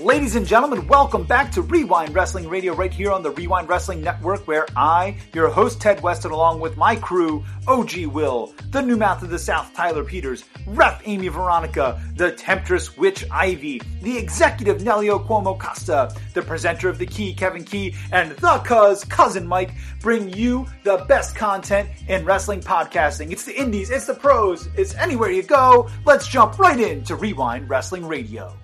Ladies and gentlemen, welcome back to Rewind Wrestling Radio right here on the Rewind Wrestling Network, where I, your host Ted Weston, along with my crew, OG Will, the new mouth of the South, Tyler Peters, Ref Amy Veronica, the Temptress Witch Ivy, the executive Nelio Cuomo Costa, the presenter of The Key, Kevin Key, and the cuz, cousin Mike, bring you the best content in wrestling podcasting. It's the indies, it's the pros, it's anywhere you go. Let's jump right into Rewind Wrestling Radio.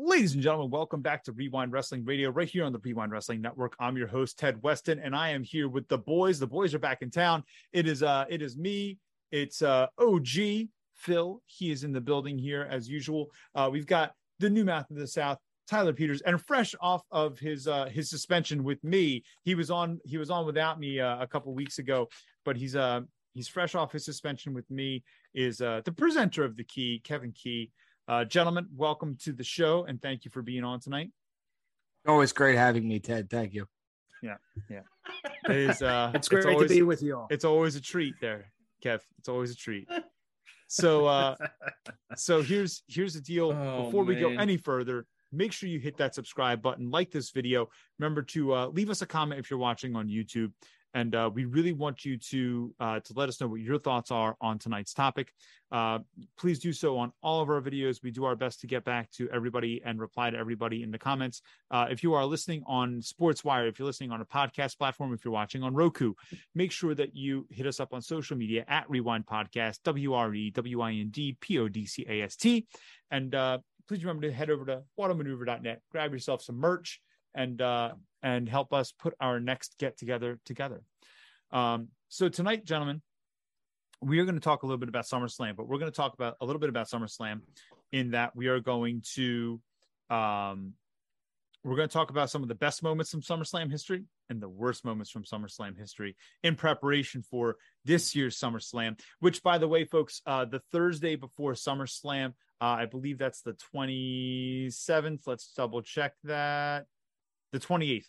Ladies and gentlemen, welcome back to Rewind Wrestling Radio right here on the Rewind Wrestling Network. I'm your host Ted Weston and I am here with the boys. The boys are back in town. It is uh it is me, it's uh OG Phil. He is in the building here as usual. Uh we've got the new mouth of the South, Tyler Peters, and fresh off of his uh his suspension with me. He was on he was on without me uh, a couple weeks ago, but he's uh he's fresh off his suspension with me is uh the presenter of the key, Kevin Key. Uh, gentlemen, welcome to the show and thank you for being on tonight. Always great having me, Ted. Thank you. Yeah, yeah. It is. Uh, it's great always, to be with you all. It's always a treat, there, Kev. It's always a treat. So, uh, so here's here's the deal. Oh, Before we go any further, make sure you hit that subscribe button, like this video. Remember to uh, leave us a comment if you're watching on YouTube, and uh, we really want you to uh, to let us know what your thoughts are on tonight's topic. Uh, please do so on all of our videos. We do our best to get back to everybody and reply to everybody in the comments. Uh, if you are listening on SportsWire, if you're listening on a podcast platform, if you're watching on Roku, make sure that you hit us up on social media at Rewind Podcast, W R E W I N D P O D C A S T. And uh, please remember to head over to whatamaneuver.net, grab yourself some merch, and uh, and help us put our next get together together. Um, so tonight, gentlemen, we are going to talk a little bit about SummerSlam, but we're going to talk about a little bit about SummerSlam in that we are going to um, we're going to talk about some of the best moments from SummerSlam history and the worst moments from SummerSlam history in preparation for this year's SummerSlam, which, by the way, folks, uh, the Thursday before SummerSlam, uh, I believe that's the 27th. Let's double check that. The 28th.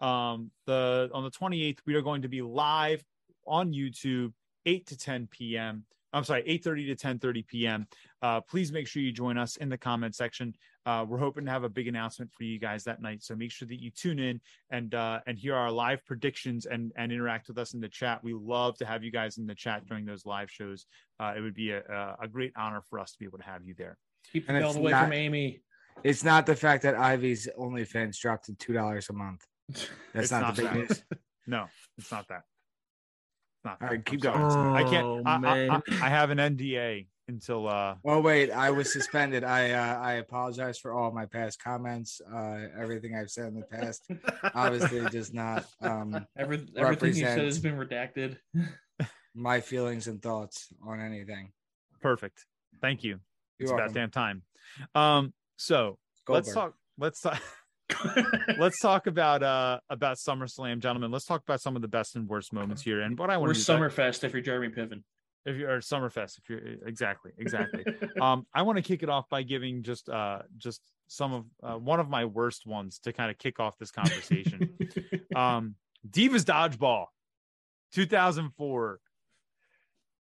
Um, the on the 28th, we are going to be live on YouTube, 8 to 10 p.m. I'm sorry, 8:30 to 10:30 p.m. Uh, please make sure you join us in the comment section. Uh, we're hoping to have a big announcement for you guys that night, so make sure that you tune in and uh, and hear our live predictions and and interact with us in the chat. We love to have you guys in the chat during those live shows. Uh, it would be a, a a great honor for us to be able to have you there. Keep the And belt it's away not- from Amy. It's not the fact that Ivy's OnlyFans dropped to two dollars a month. That's not, not the big that. news. No, it's not that. It's not. All that. right, keep going. sorry. I can't. Oh, I, I, I. I have an NDA until. uh Oh wait, I was suspended. I uh, I apologize for all my past comments. Uh, everything I've said in the past, obviously, does not um, Every, everything you said has been redacted. my feelings and thoughts on anything. Perfect. Thank you. You're it's about damn time. Um. So let's talk. Let's talk. let's talk about uh about SummerSlam, gentlemen. Let's talk about some of the best and worst moments here. And what I want We're to do is Summerfest if you're Jeremy Piven. if you're or Summerfest, if you're exactly, exactly. um, I want to kick it off by giving just uh just some of uh, one of my worst ones to kind of kick off this conversation. um, Divas Dodgeball, 2004.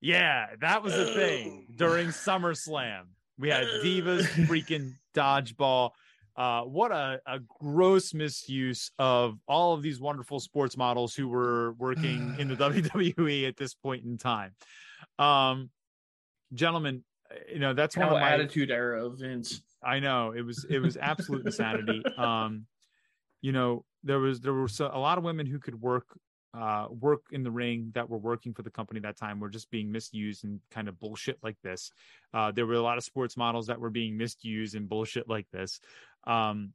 Yeah, that was a thing during SummerSlam. We had Divas freaking Dodgeball. Uh, what a, a gross misuse of all of these wonderful sports models who were working in the WWE at this point in time. Um, gentlemen, you know that's one of my attitude era of Vince. I know it was it was absolute insanity. Um, you know there was there were so, a lot of women who could work uh work in the ring that were working for the company that time were just being misused and kind of bullshit like this. Uh, there were a lot of sports models that were being misused and bullshit like this. Um,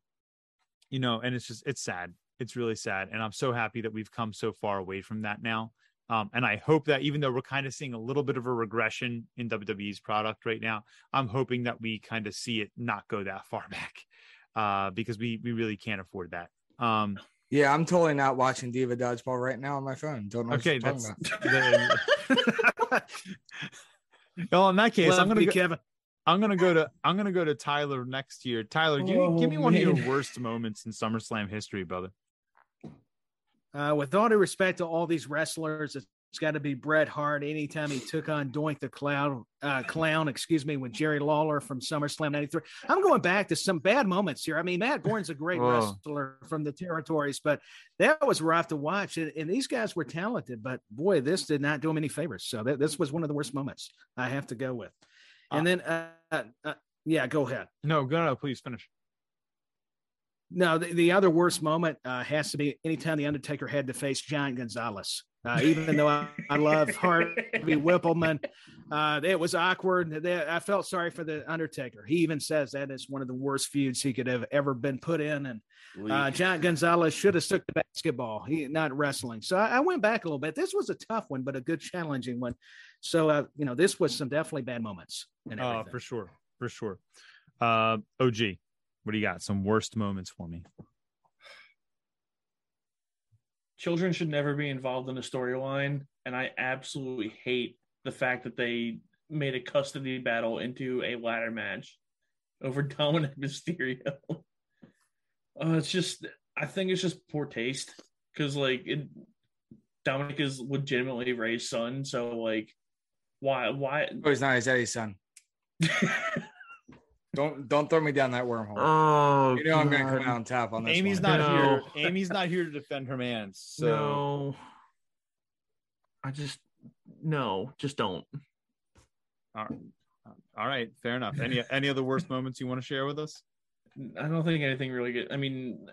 you know, and it's just it's sad. It's really sad, and I'm so happy that we've come so far away from that now. Um, and I hope that even though we're kind of seeing a little bit of a regression in WWE's product right now, I'm hoping that we kind of see it not go that far back uh, because we we really can't afford that. Um, Yeah, I'm totally not watching Diva Dodgeball right now on my phone. Don't know. okay, what you're talking that's about. well. In that case, I'm gonna me, go, Kevin. I'm gonna go to I'm gonna go to Tyler next year. Tyler, give me give me Oh, one of your worst moments in SummerSlam history, brother. Uh, with all due respect to all these wrestlers, It's got to be Bret Hart. Anytime he took on Doink the Clown, uh, Clown, excuse me, with Jerry Lawler from SummerSlam '93. I'm going back to some bad moments here. I mean, Matt Borne's a great Whoa. wrestler from the territories, but that was rough to watch. And, and these guys were talented, but boy, this did not do him any favors. So that, this was one of the worst moments I have to go with. And then, uh, uh, yeah, go ahead. No, go no, please finish. No, the, the other worst moment uh, has to be anytime the Undertaker had to face Giant Gonzalez. Uh, even though I, I love Harvey Wippleman, uh, it was awkward. They- I felt sorry for the Undertaker. He even says that is one of the worst feuds he could have ever been put in. And uh, Giant Gonzalez should have stuck to basketball, he not wrestling. So I, I went back a little bit. This was a tough one, but a good challenging one. So uh, you know, this was some definitely bad moments. And Uh, for sure, for sure. Uh, OG, what do you got? Some worst moments for me. children should never be involved in a storyline, and I absolutely hate the fact that they made a custody battle into a ladder match over Dominik Mysterio. Uh, it's just, I think it's just poor taste because like it, Dominik is legitimately Rey's son, so like, why, why? Oh, he's not his Eddie's son. Don't don't throw me down that wormhole. oh, you know I'm gonna come out on top on this. Amy's one. not No. here. Amy's not here to defend her man. So no, I just no, just don't. all right. all right, fair enough. Any any other worst moments you want to share with us? I don't think anything really good. I mean,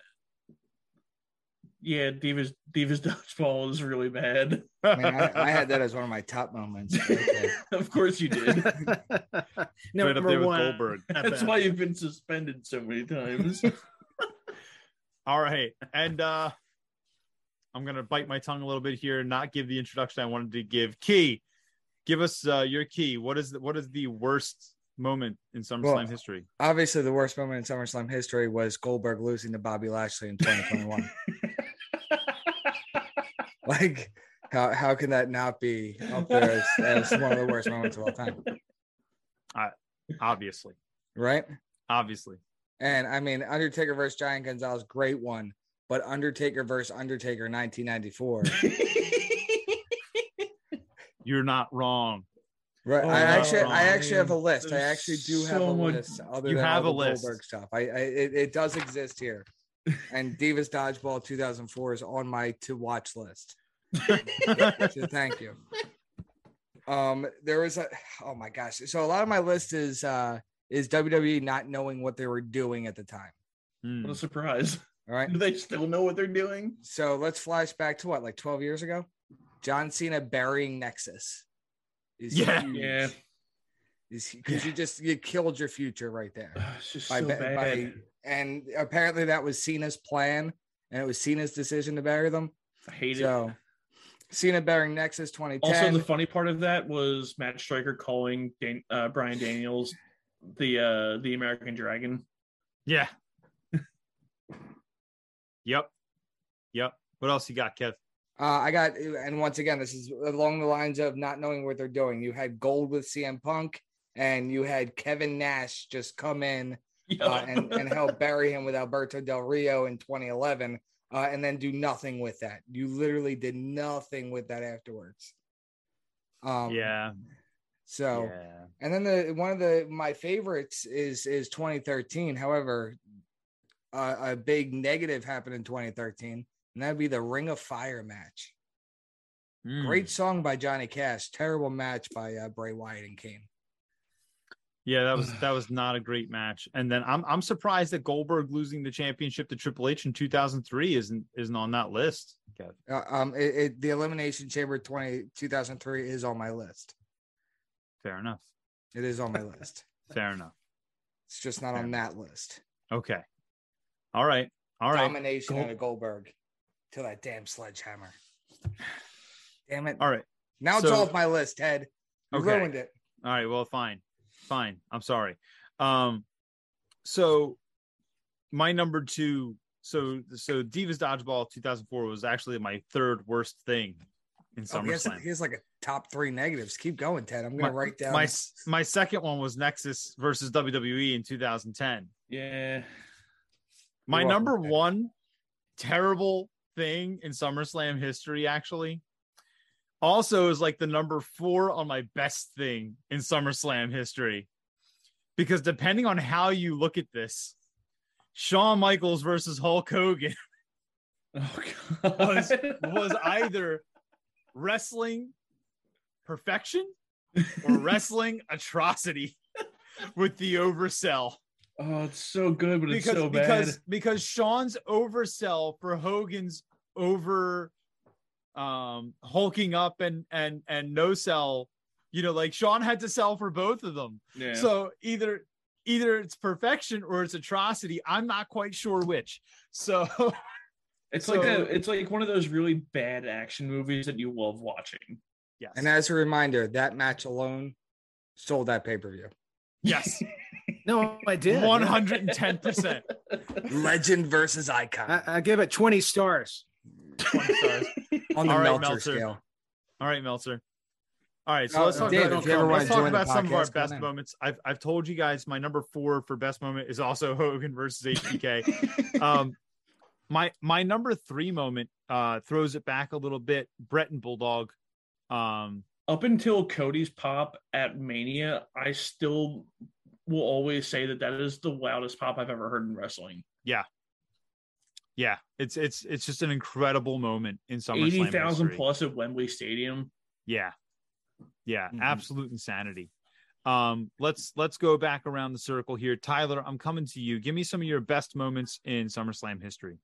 yeah, Divas Divas dodgeball is really bad. I, mean, I, I had that as one of my top moments. Okay. of course you did. right up Number there with one. Goldberg. That's bad. why you've been suspended so many times. All right. And uh I'm gonna bite my tongue a little bit here and not give the introduction I wanted to give. Key, give us uh your key. What is the, what is the worst moment in SummerSlam Well, history? Obviously, the worst moment in SummerSlam history was Goldberg losing to Bobby Lashley in 2021. Like, how how can that not be up there as, as one of the worst moments of all time? Obviously. Right? Obviously. And I mean, Undertaker versus Giant Gonzalez, great one. But Undertaker versus Undertaker 1994. You're not wrong. Right. Oh, I actually, I man. actually have a list. I actually do have so a list. Other You than have a list. Goldberg stuff. I, I it, it does exist here. And Divas Dodgeball 2004 is on my to watch list. so thank you. Um, there was a oh my gosh. So a lot of my list is uh is WWE not knowing what they were doing at the time. Hmm. what a surprise. All right. Do they still know what they're doing? So let's flash back to what, like 12 years ago? John Cena burying Nexus. Is Yeah. huge. Yeah. Because you just you killed your future right there. It's just By, so bad. by and apparently that was Cena's plan, and it was Cena's decision to bury them. I hate So it. Cena burying Nexus 2010. Also, the funny part of that was Matt Striker calling Dan- uh, Brian Daniels the uh, the American Dragon. Yeah. yep. Yep. What else you got, Kev? Uh, I got, and once again, this is along the lines of not knowing what they're doing. You had Gold with CM Punk, and you had Kevin Nash just come in uh, and, and help bury him with Alberto Del Rio in 2011, uh, and then do nothing with that. You literally did nothing with that afterwards. Um, yeah. So, yeah. and then the one of the my favorites is is 2013. However, uh, a big negative happened in 2013, and that'd be the Ring of Fire match. Hmm. Great song by Johnny Cash. Terrible match by uh, Bray Wyatt and Kane. Yeah, that was that was not a great match. And then I'm I'm surprised that Goldberg losing the championship to Triple H in 2003 isn't isn't on that list. Kev. Uh, um, it, it, the Elimination Chamber 20, 2003 is on my list. Fair enough. It is on my list. Fair enough. It's just not on that list. Okay. All right. All right. Domination Gold- Goldberg to that damn sledgehammer. Damn it. All right. Now it's So- off my list, Ted. You Okay. ruined it. All right. Well, fine. Fine. I'm sorry. Um, so my number two, so so Divas Dodgeball 2004 was actually my third worst thing in Oh, SummerSlam. he has like a top three negatives. Keep going, Ted. I'm gonna My- write down my my second one was Nexus versus WWE in 2010. yeah. My number one terrible thing in SummerSlam history actually also is like the number four on my best thing in SummerSlam history. Because depending on how you look at this, Shawn Michaels versus Hulk Hogan Oh was, was either wrestling perfection or wrestling atrocity with the oversell. oh, it's so good, but it's so bad. because because Shawn's oversell for Hogan's over um hulking up and and and no sell, you know, like Shawn had to sell for both of them. yeah. So either either it's perfection or it's atrocity. I'm not quite sure which. So it's like a, it's like one of those really bad action movies that you love watching. yes. And as a reminder, that match alone sold that pay per view. yes, No, I did. one hundred and ten percent. Legend versus icon I, I give it 20 stars. 20 stars. On the All right, Meltzer, Meltzer. scale. All right, Meltzer. All right, so Oh, let's talk Dave, about, if you ever let's talk join the about some of our best moments. I've I've told you guys my number four for best moment is also Hogan versus HBK. um, my my number three moment uh throws it back a little bit. Bret and Bulldog. Um, Up until Cody's pop at Mania, I still will always say that that is the loudest pop I've ever heard in wrestling. yeah, it's it's it's just an incredible moment in SummerSlam. Eighty thousand history. plus at Wembley Stadium. Yeah. Yeah, Mhm. absolute insanity. Um, let's let's go back around the circle here. Tyler, I'm coming to you. Give me some of your best moments in SummerSlam history.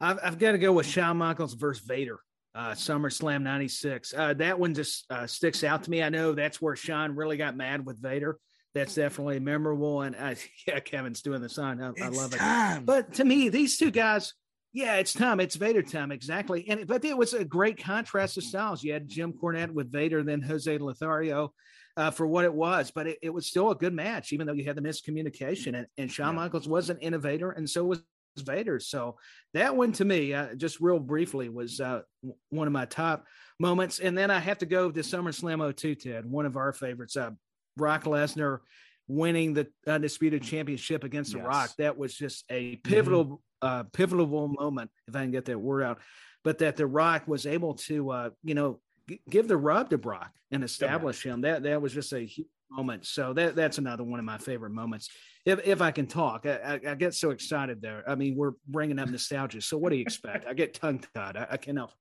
I've, I've got to go with Shawn Michaels versus Vader, uh, SummerSlam 96. Uh, that one just uh, sticks out to me. I know that's where Shawn really got mad with Vader. That's definitely memorable. And uh, yeah, Kevin's doing the sign. I, I love it. time. But to me, these two guys, yeah, it's time. It's Vader time, exactly. And but it was a great contrast of styles. You had Jim Cornette with Vader, then Jose Lothario uh, for what it was. But it, it was still a good match, even though you had the miscommunication. And, and Shawn Yeah. Michaels was an innovator, and so was Vader. So that one to me, uh, just real briefly, was uh, w- one of my top moments. And then I have to go to SummerSlam 02, Ted, one of our favorites. Uh, Brock Lesnar winning the undisputed championship against The Rock. That was just a pivotal, uh, pivotal moment, if I can get that word out. But that The Rock was able to, uh, you know, g- give the rub to Brock and establish him. That that was just a huge moment. So that that's another one of my favorite moments. If if I can talk, I, I, I get so excited there. I mean, we're bringing up nostalgia. So what do you expect? I get tongue tied. I, I cannot.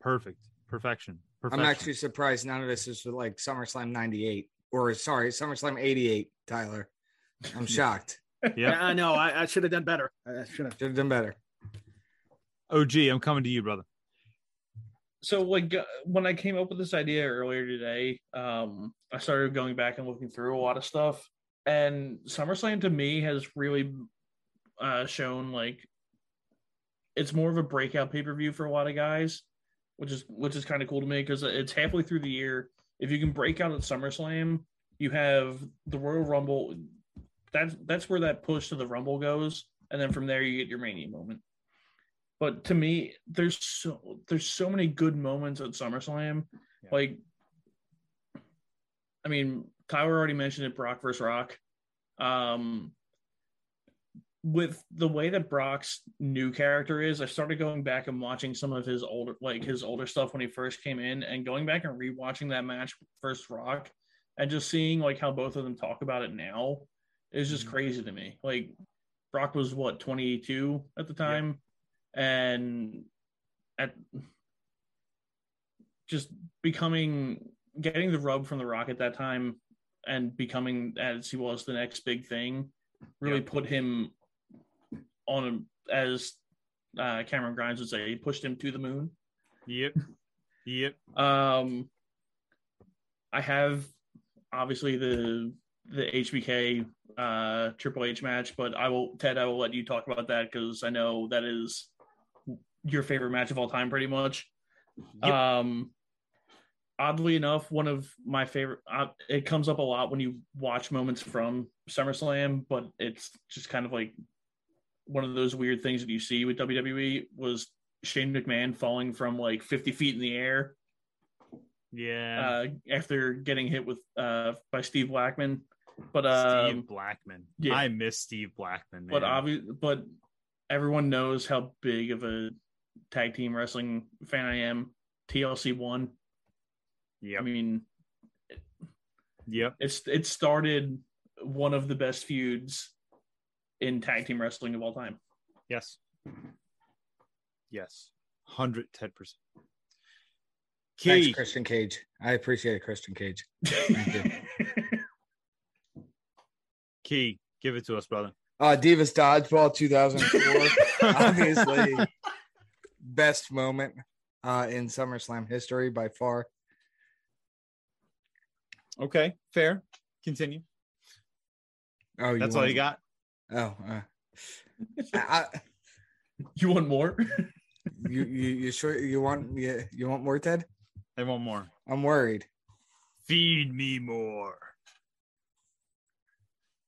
Perfect. Perfection. I'm actually surprised none of this is for like SummerSlam 98 or sorry, SummerSlam 88, Tyler. I'm shocked. yeah. I know. I, I should have done better. I should have. Should have done better. OG, I'm coming to you, brother. so like uh, when I came up with this idea earlier today, um, I started going back and looking through a lot of stuff, and SummerSlam to me has really uh, shown like it's more of a breakout pay per view for a lot of guys, which is which is kind of cool to me because it's halfway through the year. If you can break out at SummerSlam, you have the Royal Rumble. That's that's where that push to the Rumble goes, and then from there you get your Mania moment. But to me, there's so there's so many good moments at SummerSlam. Yeah. Like, I mean, Tyler already mentioned it. Brock versus Rock. Um, with the way that Brock's new character is, I started going back and watching some of his older, like his older stuff when he first came in, and going back and rewatching that match first Rock, and just seeing like how both of them talk about it now is just Mhm. crazy to me. Like, Brock was what 22 at the time, and at just becoming getting the rub from the Rock at that time and becoming as he was the next big thing really put him on a, as uh, Cameron Grimes would say, he pushed him to the moon. Yep. Yep. Um, I have obviously the the HBK uh, Triple H match, but I will Ted, I will let you talk about that because I know that is your favorite match of all time, pretty much. Yep. Um, oddly enough, one of my favorite. Uh, it comes up a lot when you watch moments from SummerSlam, but it's just kind of like one of those weird things that you see with WWE was Shane McMahon falling from like 50 feet in the air Yeah. uh, after getting hit with uh, by Steve Blackman. But Steve um, Blackman. yeah. I miss Steve Blackman. but man. obvious, but everyone knows how big of a tag team wrestling fan I am. TLC one. Yeah. I mean, Yep. it's it started one of the best feuds in tag team wrestling of all time. Yes. Yes. Hundred ten percent. Thanks, Key. Christian Cage. I appreciate it, Christian Cage. Key. Give it to us, brother. Uh, Divas Dodgeball 2004, obviously, best moment uh, in SummerSlam history by far. Okay. Fair. Continue. Oh, That's all you got. Oh, uh, I, you want more? you, you you sure you want you, you want more, Ted? I want more. I'm worried. Feed me more.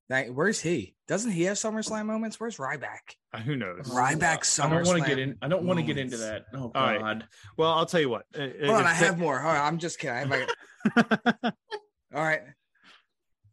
Where's he? Doesn't he have SummerSlam moments? Where's Ryback? Uh, who knows? Ryback SummerSlam. I don't want to get in. I don't want to get into that. Oh All right. God. Well, I'll tell you what. Uh, Hold on, I have more. Hold on, I'm just kidding. I have my- All right.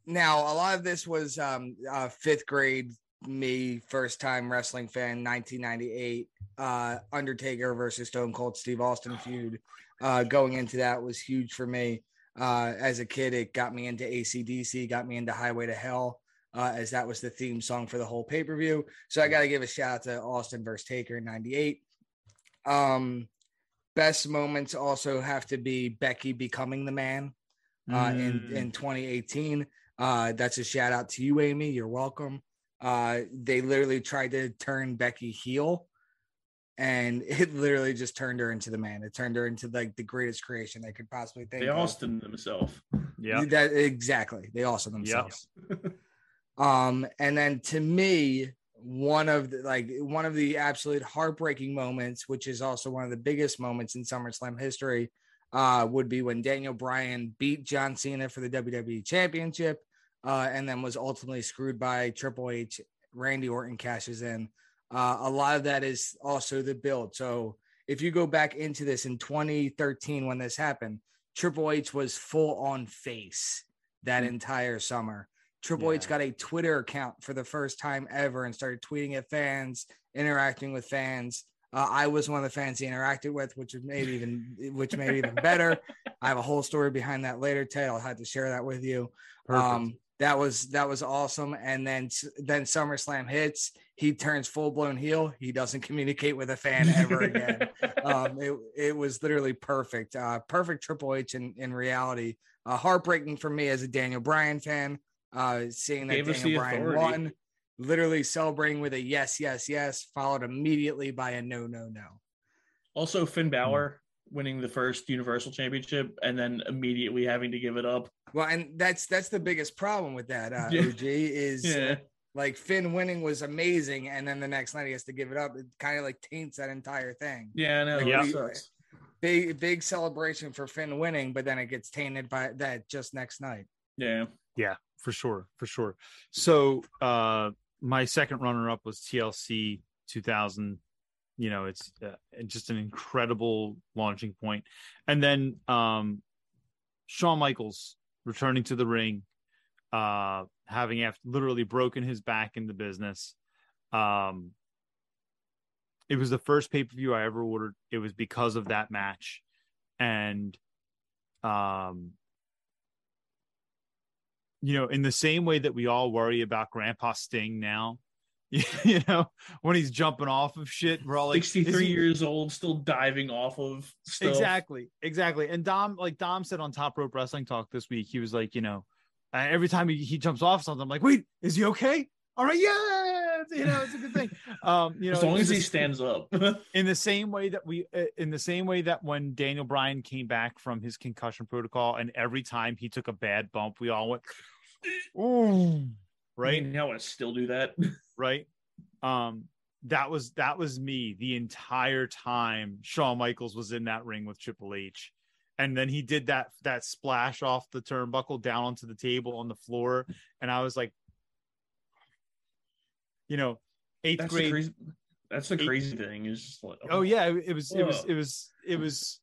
Now, a lot of this was um, uh, fifth grade me, first time wrestling fan, 1998, uh, Undertaker versus Stone Cold Steve Austin feud. Uh, going into that was huge for me. Uh, as a kid, it got me into ACDC, got me into Highway to Hell, uh, as that was the theme song for the whole pay per view. So I got to give a shout out to Austin versus Taker in 98. Um, best moments also have to be Becky becoming the man uh, in Mm. in 2018. Uh, that's a shout out to you, Amy. You're welcome. Uh, they literally tried to turn Becky heel, and it literally just turned her into the man. It turned her into like the greatest creation they could possibly think. They of. Austin himself. yeah. That exactly. They also themselves. um, and then to me, one of the like one of the absolute heartbreaking moments, which is also one of the biggest moments in SummerSlam history, uh, would be when Daniel Bryan beat John Cena for the WWE Championship, uh, and then was ultimately screwed by Triple H. Randy Orton cashes in. Uh, a lot of that is also the build. So if you go back into this in 2013 when this happened, Triple H was full on face that entire summer. Triple H got a Twitter account for the first time ever and started tweeting at fans, interacting with fans. Uh, I was one of the fans he interacted with, which made it even which made even better. I have a whole story behind that later, Ted. I'll have to share that with you. Um, that was that was awesome. And then then SummerSlam hits. He turns full blown heel. He doesn't communicate with a fan ever again. um, it it was literally perfect. Uh, perfect Triple H in in reality. Uh, heartbreaking for me as a Daniel Bryan fan. Uh, seeing that Gave Daniel Bryan authority. won, literally celebrating with a yes, yes, yes, followed immediately by a no, no, no. Also, Finn Balor winning the first Universal Championship and then immediately having to give it up. Well, and that's that's the biggest problem with that. Uh, Yeah. OG is Yeah. like Finn winning was amazing, and then the next night he has to give it up. It kind of like taints that entire thing. Yeah, I know. Like, Yeah. We- Big big celebration for Finn winning, but then it gets tainted by that just next night. Yeah. Yeah, for sure, for sure. So uh my second runner up was TLC 2000. You know, it's uh, just an incredible launching point. And then um Shawn Michaels returning to the ring, uh having after literally broken his back in the business. Um it was the first pay-per-view I ever ordered. It was because of that match. And um you know, in the same way that we all worry about Grandpa Sting now, you know, when he's jumping off of shit, we're all like, 63 he- years old, still diving off of stuff. Exactly, exactly. And Dom, like Dom said on Top Rope Wrestling Talk this week, he was like, you know, uh, every time he, he jumps off something, I'm like, wait, is he okay? All right, yeah, you know, it's a good thing. Um, you know, as long as he stands up. in the same way that we uh, in the same way that when Daniel Bryan came back from his concussion protocol and every time he took a bad bump we all went ooh right I mean, I still do that. Right um that was that was me the entire time Shawn Michaels was in that ring with Triple H and then he did that that splash off the turnbuckle down onto the table on the floor and I was like you know 8th That's grade the crazy. That's the Eight- crazy thing. Is just like, Oh yeah, it, it was it was it was it was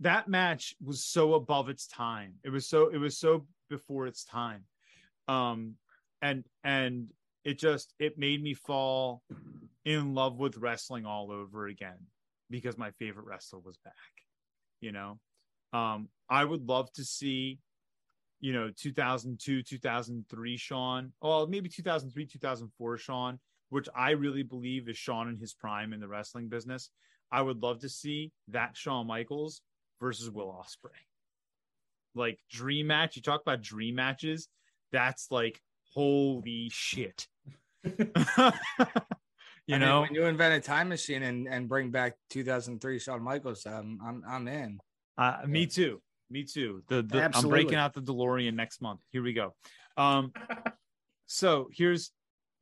that match was so above its time. It was so it was so before its time. Um and and it just it made me fall in love with wrestling all over again. because my favorite wrestler was back. You know, um, I would love to see, you know, 2002, 2003 Shawn, well, maybe 2003, 2004 Shawn, which I really believe is Shawn in his prime in the wrestling business. I would love to see that Shawn Michaels versus Will Ospreay Like dream match. You talk about dream matches. That's like holy shit. you I know, mean, when you invent a time machine and, and bring back 2003 Shawn Michaels, um, I'm I'm in. Uh, me too. Me too. The, the I'm breaking out the DeLorean next month. Here we go. Um, so here's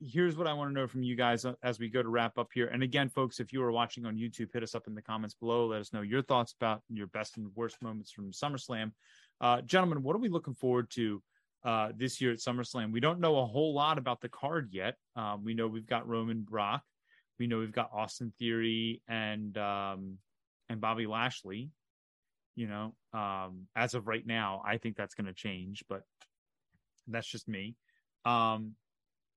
here's what I want to know from you guys uh, as we go to wrap up here. And again, folks, if you are watching on YouTube, hit us up in the comments below. Let us know your thoughts about your best and worst moments from SummerSlam. Uh, gentlemen, what are we looking forward to uh, this year at SummerSlam? We don't know a whole lot about the card yet. Um, we know we've got Roman Brock. We know we've got Austin Theory and um, and Bobby Lashley you know um as of right now i think that's going to change but that's just me um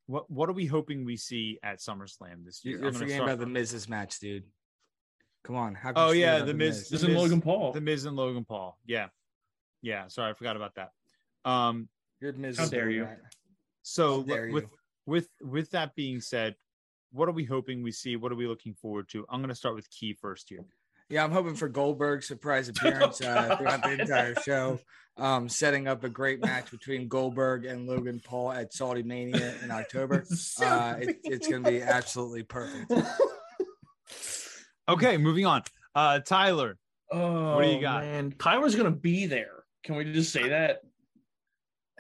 what what are we hoping we see at SummerSlam this year? You're I'm forgetting start about the from- Miz's match, dude. Come on. How could Oh, yeah, about the Miz- This The is Miz- Logan Paul. the Miz and Logan Paul. Yeah, yeah. Sorry, I forgot about that. Um, You're Miz. How dare you. so How dare with you. with with that being said, what are we hoping we see? What are we looking forward to? I'm going to start with Key first here. Yeah, I'm hoping for Goldberg's surprise appearance uh, throughout the entire show, um, setting up a great match between Goldberg and Logan Paul at Saudi Mania in October. Uh, it, it's going to be absolutely perfect. Okay, moving on. Uh, Tyler, Oh, what do you got? Man. Tyler's gonna be there. Can we just say that?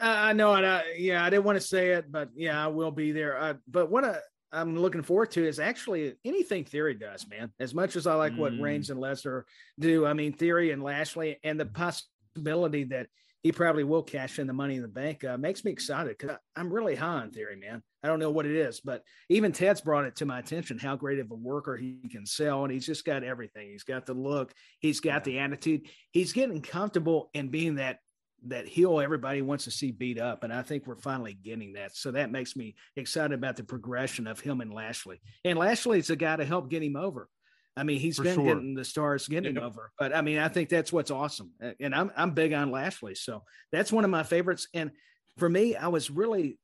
Uh, I know it. Uh, yeah, I didn't want to say it, but yeah, I will be there. Uh, but what I, I'm looking forward to is actually anything Theory does, man. As much as I like what Mm. Reigns and Lesnar do, I mean Theory and Lashley, and the possibility that he probably will cash in the Money in the Bank uh, makes me excited because I'm really high on Theory, man. I don't know what it is, but even Ted's brought it to my attention how great of a worker he can sell, and he's just got everything. He's got the look, he's got the attitude, he's getting comfortable in being that that heel everybody wants to see beat up. And I think we're finally getting that. So that makes me excited about the progression of him and Lashley. And Lashley's a guy to help get him over. I mean, he's For been sure. getting the stars getting him over. But I mean, I think that's what's awesome. And I'm I'm big on Lashley. So that's one of my favorites. And for me, I was really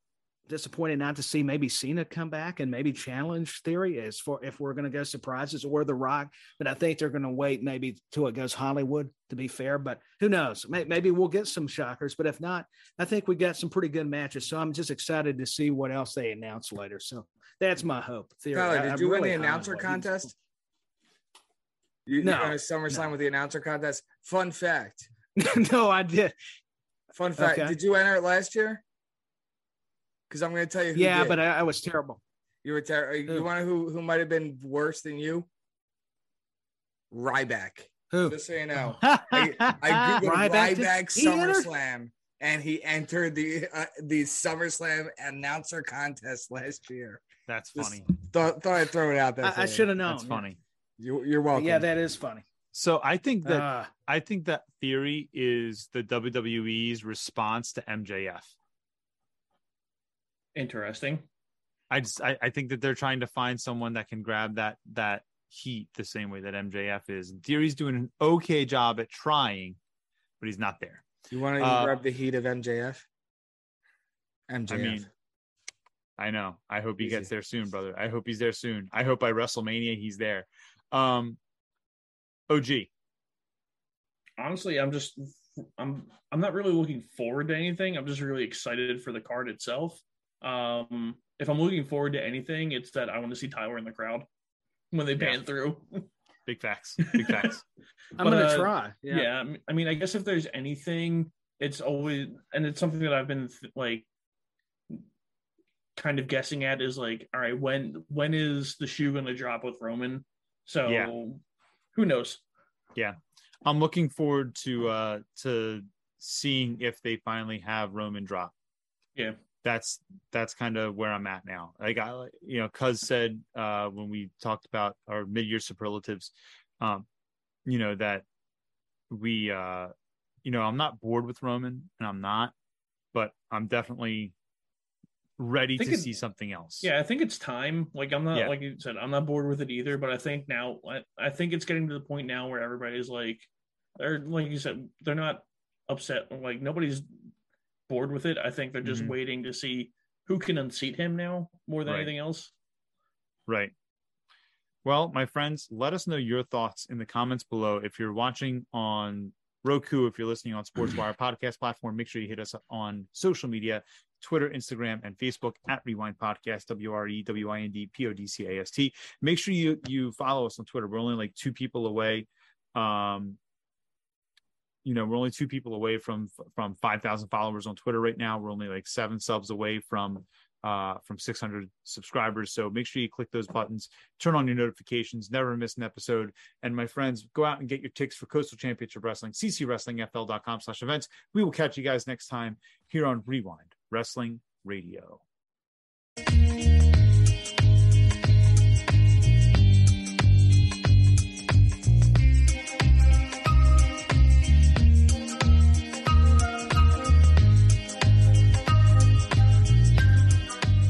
disappointed not to see maybe Cena come back and maybe challenge Theory as for if we're going to go surprises or The Rock. But I think they're going to wait maybe till it goes Hollywood to be fair. But who knows? Maybe we'll get some shockers. But if not, I think we got some pretty good matches. So I'm just excited to see what else they announce later. So that's my hope. Theory. Tyler, did I'm you really win the announcer contest? You, No, you SummerSlam no. with the announcer contest. Fun fact. no, I did. Fun fact. Okay. Did you enter it last year? Because I'm going to tell you. Who Yeah, did. but I, I was terrible. you were terrible. You want to who who might have been worse than you? Ryback. Who? Just so you know. I, I googled Ryback Ryback, did- he entered? SummerSlam, and he entered the uh, the SummerSlam announcer contest last year. That's Just funny. Thought, thought I'd throw it out there. I, I should have known. That's funny. You, you're welcome. Yeah, that is funny. So I think that Uh, I think that theory is the WWE's response to MJF. Interesting. I just I, I think that they're trying to find someone that can grab that that heat the same way that MJF is. And Theory's doing an okay job at trying, but he's not there. You want to Uh, grab the heat of MJF? MJF. I mean, I know. I hope he Easy. gets there soon, brother. I hope he's there soon. I hope by WrestleMania he's there. Um, OG. Honestly, I'm just I'm I'm not really looking forward to anything. I'm just really excited for the card itself. Um, if I'm looking forward to anything, it's that I want to see Tyler in the crowd when they Yeah. pan through. Big facts. Big facts. I'm But, gonna uh, try. yeah. I mean- I mean, I guess if there's anything, it's always and it's something that I've been th- like kind of guessing at is like, all right, when when is the shoe going to drop with Roman? So Yeah. who knows? Yeah. I'm looking forward to uh to seeing if they finally have Roman drop. Yeah. That's that's kind of where I'm at now. Like I you know, Cuz said uh when we talked about our mid-year superlatives, um, you know, that we uh you know, I'm not bored with Roman and I'm not, but I'm definitely ready to see something else. Yeah, I think it's time. Like I'm not yeah. like you said, I'm not bored with it either. But I think now, I, I think it's getting to the point now where everybody's like, they're like you said, they're not upset. Like nobody's bored with it. I think they're just mm-hmm. waiting to see who can unseat him now more than right. anything else. Right. Well, my friends, let us know your thoughts in the comments below. If you're watching on Roku, if you're listening on SportsWire podcast platform, make sure you hit us on social media Twitter, Instagram, and Facebook at Rewind Podcast, W R E W I N D P O D C A S T. Make sure you you follow us on Twitter. We're only like two people away. Um, you know, we're only two people away from from five thousand followers on Twitter right now. We're only like seven subs away from uh, from 600 subscribers. So make sure you click those buttons, turn on your notifications, never miss an episode. And my friends, go out and get your tickets for Coastal Championship Wrestling, ccwrestlingfl.com slash events. We will catch you guys next time here on Rewind Wrestling Radio.